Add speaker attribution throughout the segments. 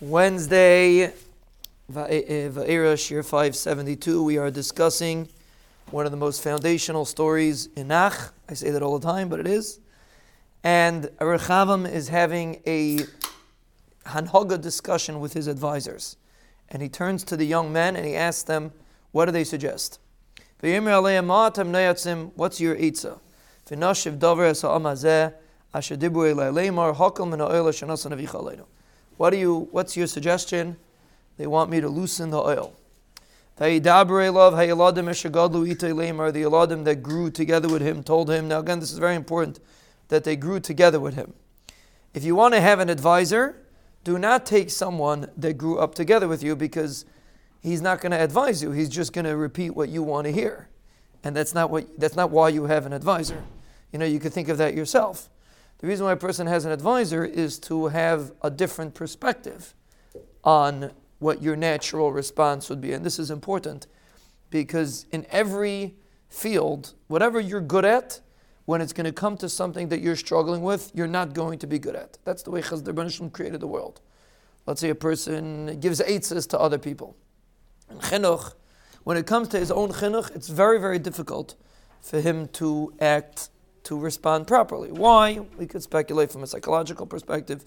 Speaker 1: Wednesday, eh, Va'era Shiur 572, we are discussing one of the most foundational stories in Nach. I say that all the time, but it is. And Rechavam is having a Hanhoga discussion with his advisors. And he turns to the young men and he asks them, what do they suggest? What's your Eitzah? What do you? What's your suggestion? They want me to loosen the oil. The Yeladim that grew together with him told him. Now again, this is very important that they grew together with him. If you want to have an advisor, do not take someone that grew up together with you because he's not going to advise you. He's just going to repeat what you want to hear, and that's not what that's not why you have an advisor. You know, you could think of that yourself. The reason why a person has an advisor is to have a different perspective on what your natural response would be. And this is important because in every field, whatever you're good at, when it's going to come to something that you're struggling with, you're not going to be good at. That's the way Banishim created the world. Let's say a person gives eitzes to other people. In chinuch, when it comes to his own chinuch, it's very, very difficult for him to act to respond properly. Why? We could speculate from a psychological perspective,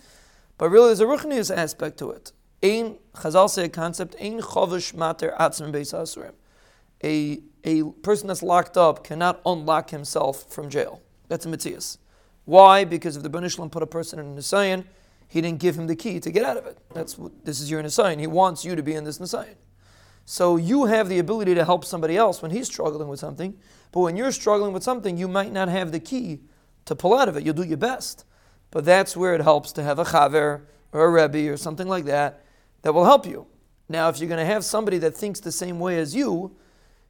Speaker 1: but really there's a ruchnius aspect to it. Ein Chazal say a concept. Ein chovish mater atzim beis asurim. A a person that's locked up cannot unlock himself from jail. That's a mitzias. Why? Because if the Banishlam put a person in a Nisayan, he didn't give him the key to get out of it. That's what, this is your Nisayan. He wants you to be in this Nisayan. So you have the ability to help somebody else when he's struggling with something, but when you're struggling with something, you might not have the key to pull out of it. You'll do your best. But that's where it helps to have a chaver or a rebbe or something like that that will help you. Now, if you're going to have somebody that thinks the same way as you,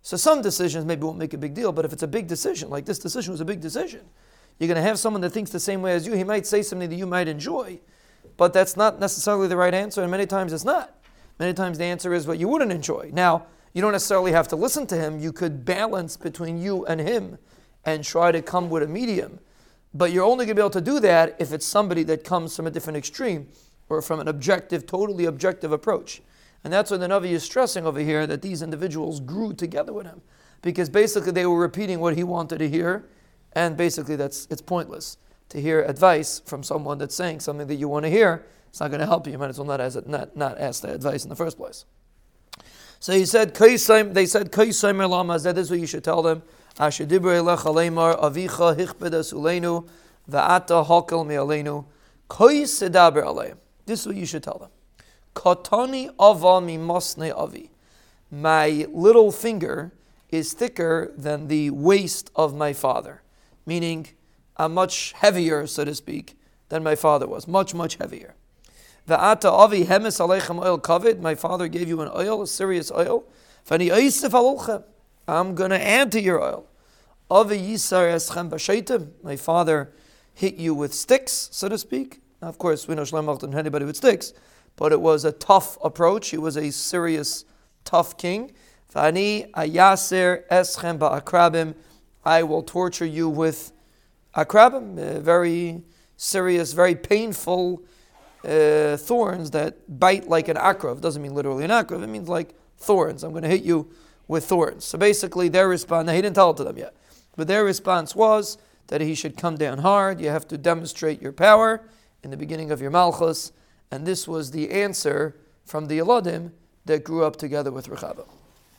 Speaker 1: so some decisions maybe won't make a big deal, but if it's a big decision, like this decision was a big decision, you're going to have someone that thinks the same way as you. He might say something that you might enjoy, but that's not necessarily the right answer, and many times it's not. Many times the answer is what you wouldn't enjoy. Now, you don't necessarily have to listen to him. You could balance between you and him and try to come with a medium. But you're only going to be able to do that if it's somebody that comes from a different extreme or from an objective, totally objective approach. And that's what the Navi is stressing over here that these individuals grew together with him. Because basically they were repeating what he wanted to hear, and basically that's it's pointless to hear advice from someone that's saying something that you want to hear it's not going to help you. You might as well not, as, not, not ask the advice in the first place. So he said, they said, This is what you should tell them. This is what you should tell them. My little finger is thicker than the waist of my father. Meaning, I'm much heavier, so to speak, than my father was. Much, much heavier. Va'ata avi hemes aleichem oil kavid. My father gave you an oil, a serious oil. Fani oisif alolchem. I'm going to add to your oil. Avi yisar eschem b'shaitim. My father hit you with sticks, so to speak. Now, of course, we know Shlomo didn't hit anybody with sticks, but it was a tough approach. He was a serious, tough king. Fani ayaser eschem ba'akrabim. I will torture you with akrabim, very serious, very painful uh, thorns that bite like an akrav. Doesn't mean literally an akrav. It means like thorns. I'm going to hit you with thorns. So basically, their response. Now he didn't tell it to them yet, but their response was that he should come down hard. You have to demonstrate your power in the beginning of your malchus, and this was the answer from the Yeladim that grew up together with Rechavam.